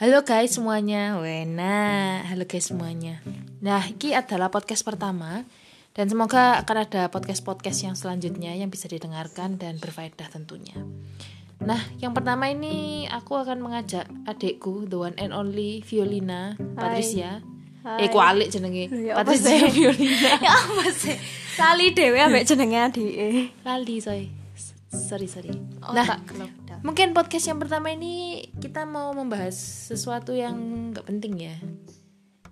Halo guys semuanya, Wena. Halo guys semuanya. Nah, ini adalah podcast pertama dan semoga akan ada podcast-podcast yang selanjutnya yang bisa didengarkan dan berfaedah tentunya. Nah, yang pertama ini aku akan mengajak adikku, the one and only Violina Patricia. Hai. Eh, kualik jenenge. Ya Patricia? Violina. ya apa sih lali dewe ambek jenenge adike Lali, sorry. Sorry, sorry. oh, nah, lockdown Mungkin podcast yang pertama ini kita mau membahas sesuatu yang nggak penting ya.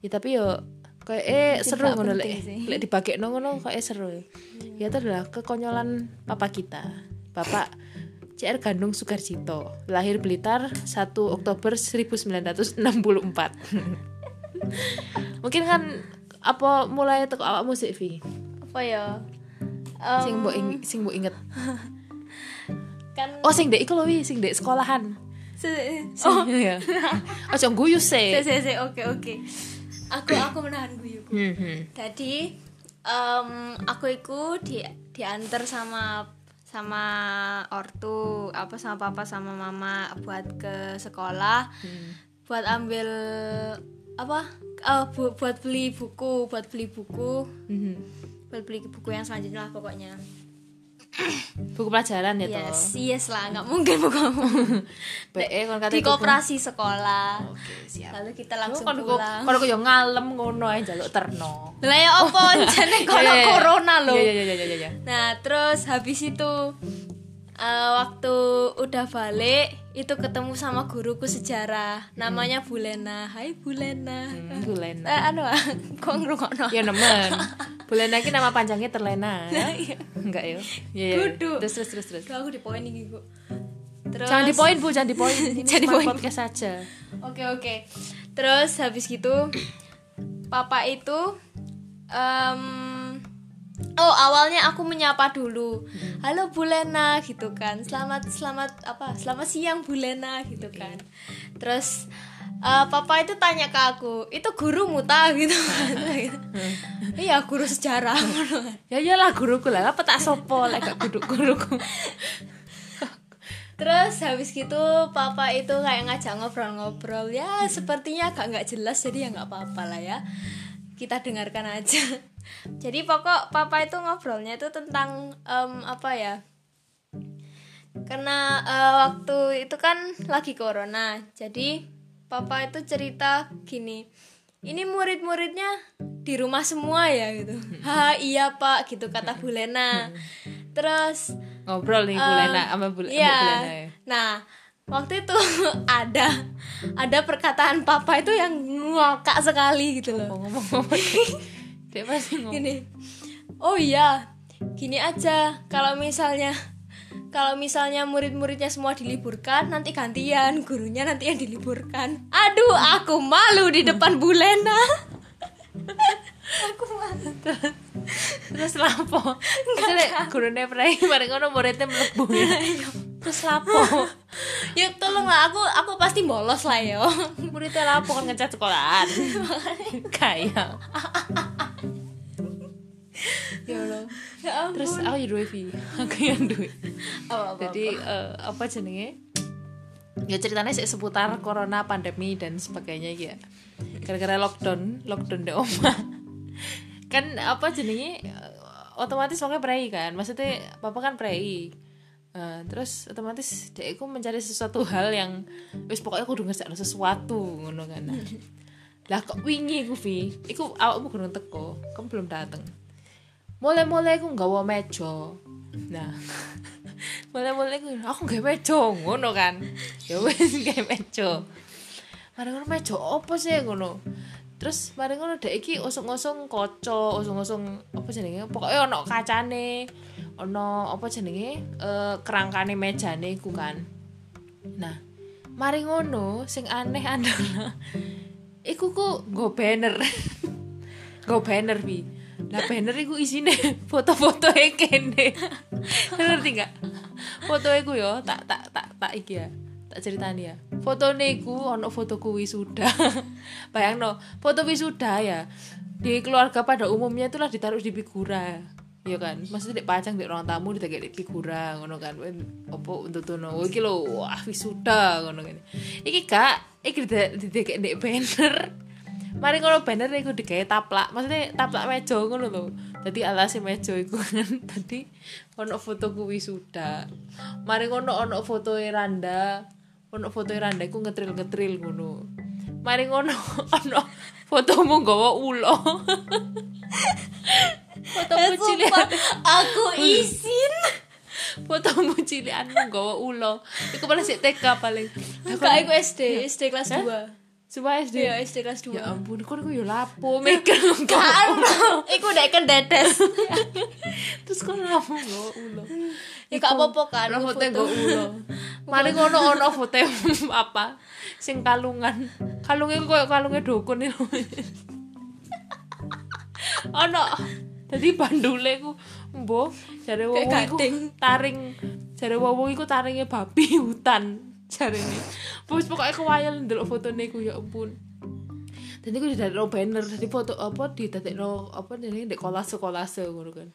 Ya tapi yo kayak eh seru ngono lek. Lek dibagekno ngono kayak seru. Ya itu adalah kekonyolan papa kita. Bapak CR Gandung Sukarjito, lahir Blitar 1 Oktober 1964. Mungkin kan apa mulai teko awakmu sih, Vi? apa ya Sing Em, mbok ing- sing mbok inget. kan Oh, sing dek iku lho, sing dek sekolahan. se- Oh iya. Ojo guyu sih. se se se oke oke aku aku menahan guyuku Hmm. jadi em, aku iku di diantar sama sama ortu apa sama papa sama mama buat ke sekolah buat ambil apa Eh, bu- buat beli buku buat beli buku Mhm. buat beli buku yang selanjutnya lah pokoknya Buku pelajaran ya toh. yes yes lah nggak mungkin buku BE kon kate koperasi sekolah Oke, siap. lalu kita Langsung pulang kon yo ngalem ngono ae njaluk terno. lah ya apa jane kalau Iya, iya, iya. corona Iya iya iya iya iya. nah terus habis itu eh, waktu udah balik itu ketemu sama guruku sejarah namanya Bulena Hai Bulena Hmm, Bulena. eh, anu ah, kok ngrungokno Ya nemen. Bulena iki nama panjangnya Terlena. Enggak ya? Iya iya. Kudu. Terus terus terus terus. Duh, aku di poin ini Bu terus Jangan di poin Bu, jangan di poin. Ini Jangan di cuma poin. podcast saja. Oke oke. Terus habis gitu papa itu em, oh awalnya aku menyapa dulu. Halo Bulena gitu kan. Selamat selamat apa? Selamat siang Bulena gitu kan. Terus eh, papa itu tanya ke aku, "Itu guru muta gitu kan." Iya, guru sejarah. Ya iyalah guruku lah, apa tak sopo lek gak guru guruku. Terus habis gitu papa itu kayak ngajak ngobrol-ngobrol ya sepertinya agak nggak jelas jadi ya nggak apa-apa lah ya kita dengarkan aja. Jadi pokok papa itu ngobrolnya itu tentang em, apa ya? Karena eh, waktu itu kan lagi corona, jadi papa itu cerita gini, ini murid-muridnya di rumah semua ya gitu. Ha iya pak gitu kata Bulena. Terus Ngobrol nih Bulena sama Bul sama Iya. Bulena ya. Nah, waktu itu ada ada perkataan papa itu yang ngakak sekali gitu loh. Ngomong-ngomong. Dia pasti ngomong. Gini. Oh iya, gini aja. Kalau misalnya kalau misalnya murid-muridnya semua diliburkan, nanti gantian gurunya nanti yang diliburkan. Aduh, aku malu di depan Bulena. aku malu. terus lapo lek gurune prai bareng ngono muridnya mlebu ya terus lapo Ya tolonglah aku aku pasti bolos lah yo. muridnya lapo kan ngecat sekolahan kayak ya Ya ampun. terus aku ya duit Vi aku yang duit Apa, apa, jadi eh, apa jenenge? Ya ceritanya sih seputar corona pandemi dan sebagainya ya. Gara-gara lockdown lockdown di omah. Kan apa jenenge? Eh, otomatis pokoknya prei kan. Maksudnya papa kan prei. Eh, terus otomatis dia itu mencari sesuatu hal yang wis pokoknya aku denger sesuatu ngono kan. Nah, lah kok wingi ku Vi? Iku awakmu kurang teko kamu belum dateng mulai-mulai aku nggawa meja. Nah mulai-mulai aku aku gak meja ngono kan. Ya wis gak meja. Mari ngono meja apa sih? ngono. Terus mari ngono dek iki usung-usung kaca usung-usung apa jenenge? Pokoknya ono kacane ono apa jenenge? Eh, kerangkane mejane iku kan. Nah mari ngono sing aneh adalah iku ku nggo banner. Nggo banner bi lah banner iku isine foto-foto e kene ngerti gak foto iku yo tak tak tak tak iki ya tak ceritani ya foto iku ono fotoku wisuda bayangno foto wisuda ya di keluarga pada umumnya itulah ditaruh di figura ya kan maksudnya di pacang di ruang tamu di di figura ngono kan opo untuk tuno iki lho wah wisuda ngono kan iki kak iki di di di banner mari ngono banner iku digawe taplak. Maksudnya taplak meja ngono lho. Dadi alase meja iku kan. Dadi ono fotoku wisuda. Mari ngono ono foto Randa. Ono foto Randa iku ngetril-ngetril ngono. Mari ngono ono fotomu nggawa ulo. Fotomu Eh, cilik aku izin. Fotomu cilikanmu nggawa ulo. Iku paling sik TK paling. Aku SD SD kelas 2 Sumpah SD Iya SD kelas 2 Ya ampun, kok aku yo lapo kok. Karo, iku udah kan dedes. Terus kok lapo nggo ulo. Ya gak apa-apa kan. Aku foto nggo ulo. Mari ngono ono foto apa? Sing kalungan. Kalunge koyo kalunge dukun itu. ono Dadi bandule ku mbo jare wong iku taring jare wong iku taringe babi hutan jarene. Wis pokoke kewayel ndelok fotone ku ya ampun. Dan iku didadekno banner, dadi foto apa didadekno apa jenenge ndek kolase-kolase ngono kan.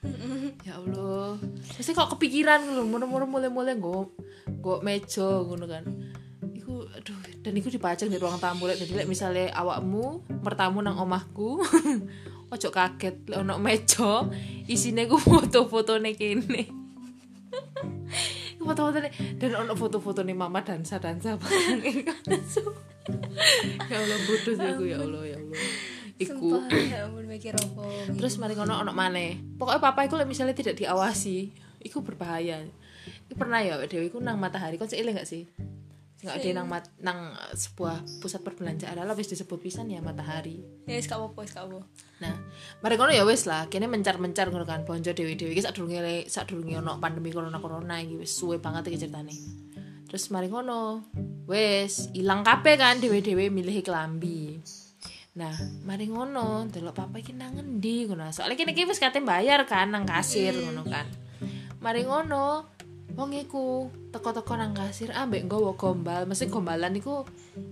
Ya Allah. Terus kok kepikiran lho moro-moro mulai-mulai nggo nggo meja ngono kan. Iku aduh dan iku dipajang di ruang tamu lek dadi lek misale awakmu mertamu nang omahku ojo kaget lek ono meja isine ku foto-fotone kene. Iku foto-fotone dan ono foto-fotone mama dansa dansa ya Allah bodoh sih iku ya Allah ya Allah. Iku. Sumpah, ya ampun mikir apa. terus mari kono ono maneh. Pokoknya papa iku misalnya tidak diawasi iku berbahaya. Iku pernah ya dewi iku nang matahari. Kok seiling gak sih nggak ada nang mat, nang eh, sebuah pusat perbelanjaan. Lah wis disebut pisan ya matahari. Ya wis apa-apa, wis gak apa. nah kono ya wis lah. Kene mencar-mencar ngono kan bonjo dewi-dewi iki sadurunge sadurunge ono pandemi corona-corona iki wis suwe banget iki ceritane. Terus mari ngono. Wis ilang kabeh kan dewe-dewe milih klambi. Nah, mari ngono, delok papa iki nang endi ngono. Soale kene iki wis kate bayar kan nang kasir ngono kan. Mari ngono, wong iku teko-teko nang kasir ambek nggawa gombal, mesti gombalan iku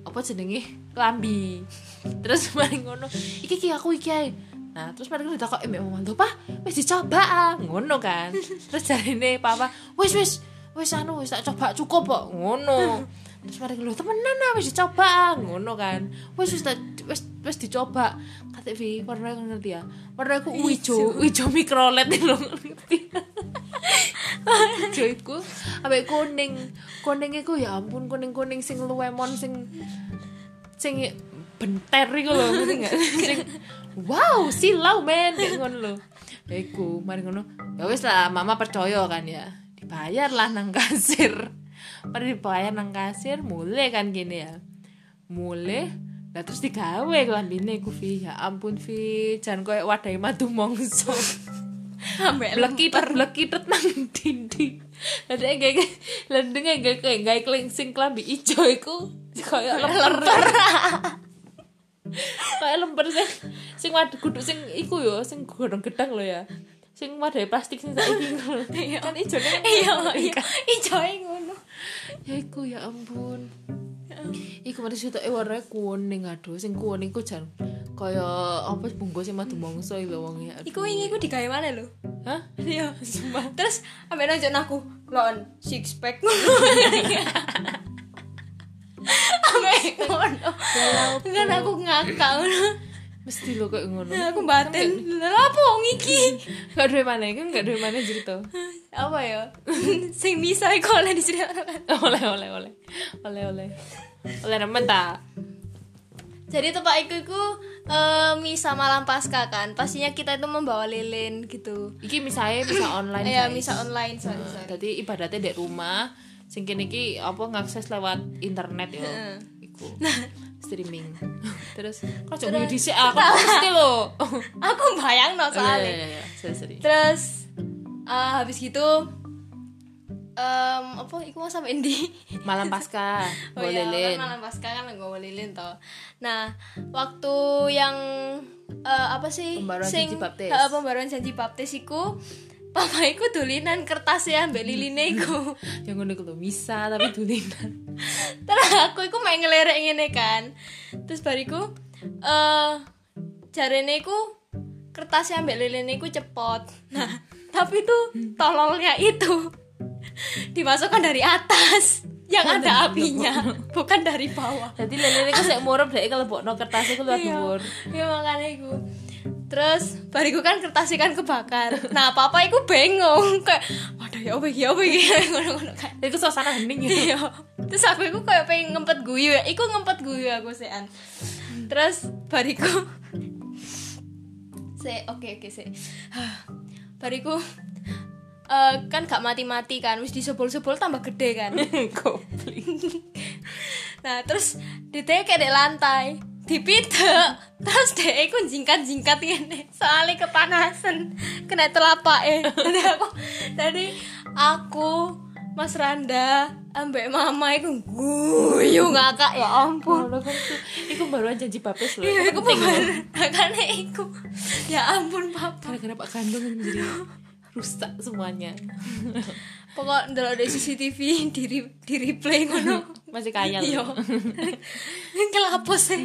apa jenenge? Klambi. Terus mari ngono, iki iki aku iki ae. Nah, terus mari ngono ditakoki mbek mama, "Lho, Pak, wis dicoba ah." Ngono kan. Terus jarine papa, "Wis wis, wis anu wis tak coba cukup kok." Ngono. Terus mari ngono, "Temenan ah wis dicoba." ah." Ngono kan. Wis wis wis wis dicoba. Kate Vi, aku ngerti ya. Warna aku ijo, ijo mikrolet lho ngerti. Ijo iku ambek kuning. Kuning iku ya ampun kuning-kuning sing luwemon sing sing benter iku lho? Sing wow, silau men kayak ngono lho. Iku, mari ngono. Ya wis lah, mama percaya kan ya. Dibayar lah nang kasir. Mari dibayar nang kasir, mulai kan gini ya. Mulai Lah terus digawe kelambine ku Vi. Ya ampun Vi, jan koyo wadahe madu mongso. Ambek blekitet nang dinding. Dhek gawe lendenge gawe klingsing klambi ijo iku koyo lemper. Kayak lemper sing sing wad kudu sing iku yo, sing godhong-gedang lho ya. Sing wadahe plastik sing saiki ngono. Kan ijone Iya, iya. Ijoe ngono. ya iku ya ampun iku mari sitok e warnane kuning aduh sing kuning ku jan kaya apa bungkus sing madu mongso iki lho wong ya Iku wingi iku digawe mana lho? hah Iya. sumpah Terus ambek nonjon aku, lon six pack Ambek ngono. Kan aku ngakak ngono. mesti lo kayak ngono Aku batin. Lah apa wong iki? gak duwe mana kan gak duwe mana cerita Apa ya? Sing bisa iku oleh diceritakan. oleh oleh oleh oleh oleh oleh nemen ta Jadi tempat iku iku eh, misa malam pasca kan. Pastinya kita itu membawa lilin gitu. iki misalnya bisa online Iya, guys. misa online, sorry, sorry. Jadi ibadatnya di rumah sing kene iki apa ngakses lewat internet ya. Iku. streaming. Terus kok coba dhisik aku mesti lo. Aku bayang no Iya soalnya. iya iya. Terus eh, habis gitu em apa iku mau sampai endi? Malam pasca, Oh iya, lilin. kan malam pasca kan gue lilin toh. Nah, waktu yang eh, apa sih? Pembaruan janji baptis. Eh, pembaruan janji baptis iku Papa iku dulinan kertas ya ambek liline iku. Yang ngono iku lho, misa tapi dulinan. Terus aku iku main ngelerek ngene kan. Terus bariku eh jarene iku kertasnya ambek liline iku cepot. Nah, tapi tuh tololnya itu dimasukkan dari atas. yang ada apinya bukan dari bawah jadi lele ku sik murep dek kelebokno kertas iku luwih Iya. dhuwur Iya makanya iku. Terus bariku kan kertas kan kebakar. Nah, papa iku bengong kayak waduh ya apa iki ya apa iki ngono-ngono kan. iku suasana hening ya Iya. Terus aku iku kayak pengen ngempet guyu ya. Iku ngempet guyu aku sean. Terus bariku se oke oke se. Bariku eh, kan gak mati-mati kan, wis disebul-sebul tambah gede kan. Nah terus diteke kayak di lantai Dipidek Terus dia aku jingkat-jingkat ini Soalnya kepanasan Kena telapak eh Jadi aku Tadi aku Mas Randa Ambek mama itu Guyu ngakak ya ampun kan. Iku baru janji papes lho. Iya Iku aku. Makanya aku Ya ampun papa Gara-gara Pak Kandung jadi rusak semuanya. Pokok ndelok di CCTV di, re- di replay ngono Masih kaya Iya lho. Kelapos sih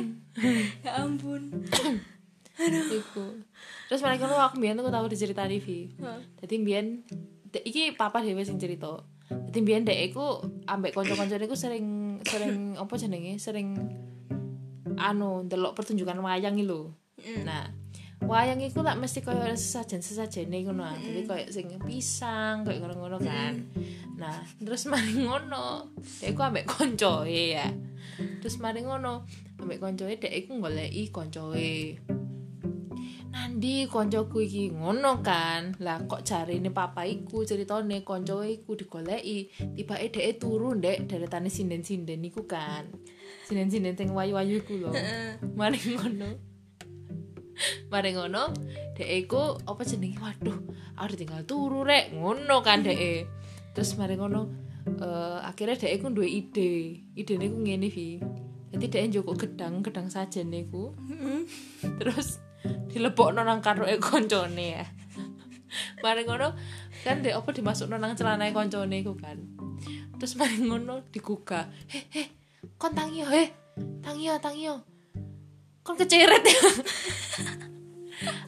Ya ampun Iku. Terus mereka lu aku tuh tahu dicerita TV. Jadi dek- iki papa dhewe sing cerita. Jadi mbiyen dek iku ambek kanca-kancane iku sering sering apa jenenge? Sering anu ndelok pertunjukan wayang lho. Nah, wayang iku lak mesti koyo sesajen-sesajene ngono. ah. Jadi koyo sing pisang koyo ngono-ngono kan. Nah, terus mari ngono. Dek iku ambek koncoe ya. Terus mari ngono, ambek koncoe dek iku goleki koncoe. Nandi koncoku iki ngono kan. Lah kok jarine papa iku ceritane koncoe iku digoleki, tibake dhek turu ndek deretane sinden-sinden iku kan. Sinden-sinden sing wayu-wayu iku lho. Mari ngono. Mari ngono, dhek iku apa jenenge? Waduh, aku tinggal turu rek. Ngono kan dhek. Terus mari ngono eh akhirnya dhek iku duwe ide. Idene iku ngene Vi. Jadi dhek njoko gedang, gedang sajen iku. Terus dilebokno nang karoke koncone ya. Mari ngono kan dek apa dimasukno nang celanae koncone iku kan. Terus mari ngono digugah. He he, kon tangi yo, he. Tangi yo, tangi yo. Kon keceret ya.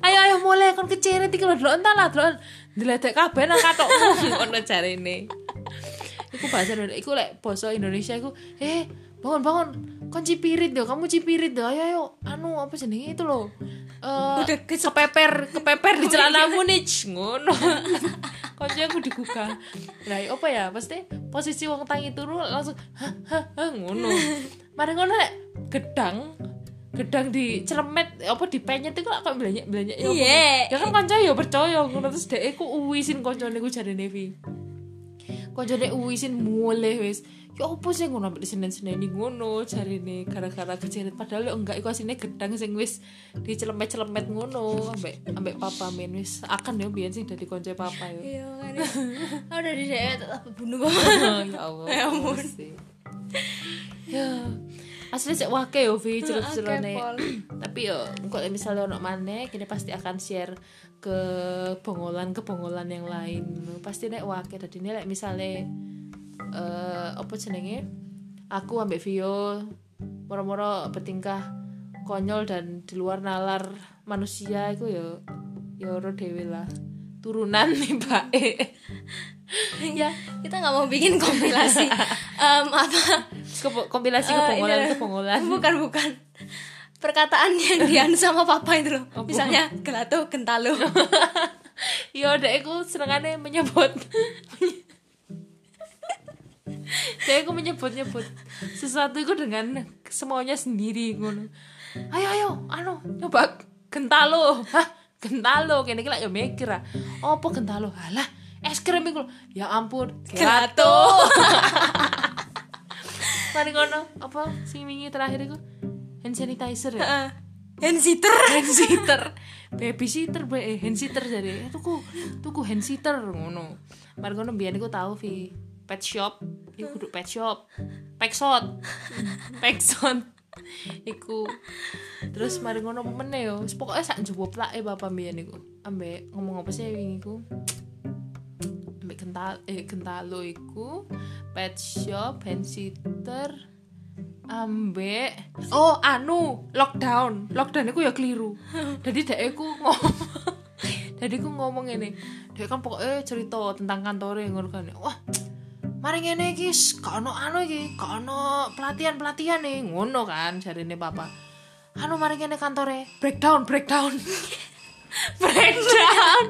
ayo ayo mulai kon keceret iki lho delok entar lah delok. Diledek kabeh nang katokmu ngono jarene. Iku bahasa Indonesia, iku lek basa Indonesia iku, eh bangun bangun, kon cipirit yo, kamu cipirit yo, ayo ayo, anu apa jenenge itu loh, eh Udah kepeper, kepeper di celanamu nih, ngono. Konco aku digugah. Lah apa ya, pasti posisi wong tangi turu langsung hah hah ngono. Mari ngono lek gedang gedang di celemet apa dipenyet iku kok banyak banyak ya? Iya. ya kan kanca ya percaya ngono terus dhek iku uwisin koncone ku jarene Vi koncone uwisin mulai wis. Ya apa sih ngono ambek senen-senen ngono jarine gara-gara keceret padahal enggak iku asline gedang sing wis dicelemet-celemet ngono ambek ambek papa men wis. Akan ya biyen sing dadi konco papa ya. Iya Aku udah di saya tetap bunuh kok ya Allah Ya ampun. Ya asli cek wake yo Vi Akeh, Pol. tapi yo kok misalnya ono maneh kini pasti akan share ke bongolan-kebongolan yang lain. Pasti nek wake tadi ini lek misalnya eh apa jenenge? Aku ambek Vio moro-moro bertingkah konyol dan di luar nalar manusia itu yo yo ro dewe lah. Turunan nih Mbak. Ya Kita gak mau bikin kompilasi. Em, Apa Kepo- kompilasi Eh, kebongolan iya. kebongolan Bukan bukan Perkataan yang dian sama papa itu loh Apa? Misalnya gelato gentalo Iya, dek aku senengannya menyebut Dek aku menyebut-nyebut sesuatu itu dengan semuanya sendiri ngono. Ayo ayo, anu, coba gentalo. Hah, gentalo kene iki lak yo mikir ah. Apa gentalo? Halah, es krim iku. Ya ampun, gelato. Mari ngono, apa sing wingi terakhir iku? Hand sanitizer ya? Hand sitter hand sitter babysitter be eh, hand sitter jadi eh, tuku tuku hand sitter ngono. Mari ngono biyen iku tau vi. Pet shop. Iku kudu pet shop. Pexot pexot iku. Terus mari ngono meneh yo. Pokoke sak njupuk plake bapak biyen iku ambek ngomong apa sih wingi iku kental eh kentalo iku pet shop hand sitter ambek. Oh anu lockdown. Lockdown iku ya keliru. Jadi dek iku ngomong jadi aku ngomong ini dia kan pokoknya cerita tentang kantornya ngono kan. Wah mari ngene iki s- gak ono anu iki gak ono pelatihan-pelatihan nih ngono kan jarine papa. Anu mari ngene kantore. Breakdown breakdown. Breakdown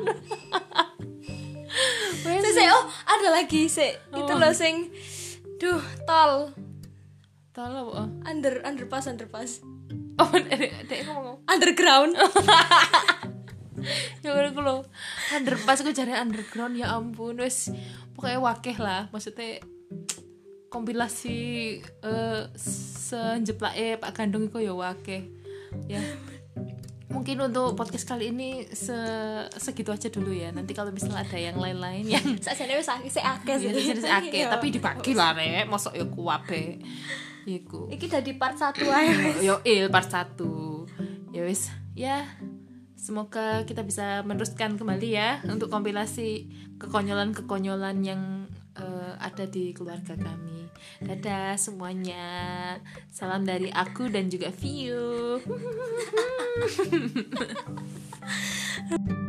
Sik, oh ada lagi sih itu Oh. loh sing duh tol. Tolong apa? under underpass underpass. Oh dek ngomong underground. Ya udah lo underpass gue cari underground ya ampun. Wes pokoknya wakeh lah. Maksudnya kompilasi sejeplak eh Pak Gandong itu ya wakeh. Ya mungkin untuk podcast kali ini se segitu aja dulu ya. Nanti kalau misalnya ada yang lain-lain yang sakjane wis akeh ya, sih. akeh. Iya. tapi dibagi lah rek. Mosok ya kuwabe iku. Iki dari part 1 aja yo il part 1 ya wis. Ya semoga kita bisa meneruskan kembali ya untuk kompilasi kekonyolan-kekonyolan yang eh, ada di keluarga kami. Dadah semuanya. Salam dari aku dan juga View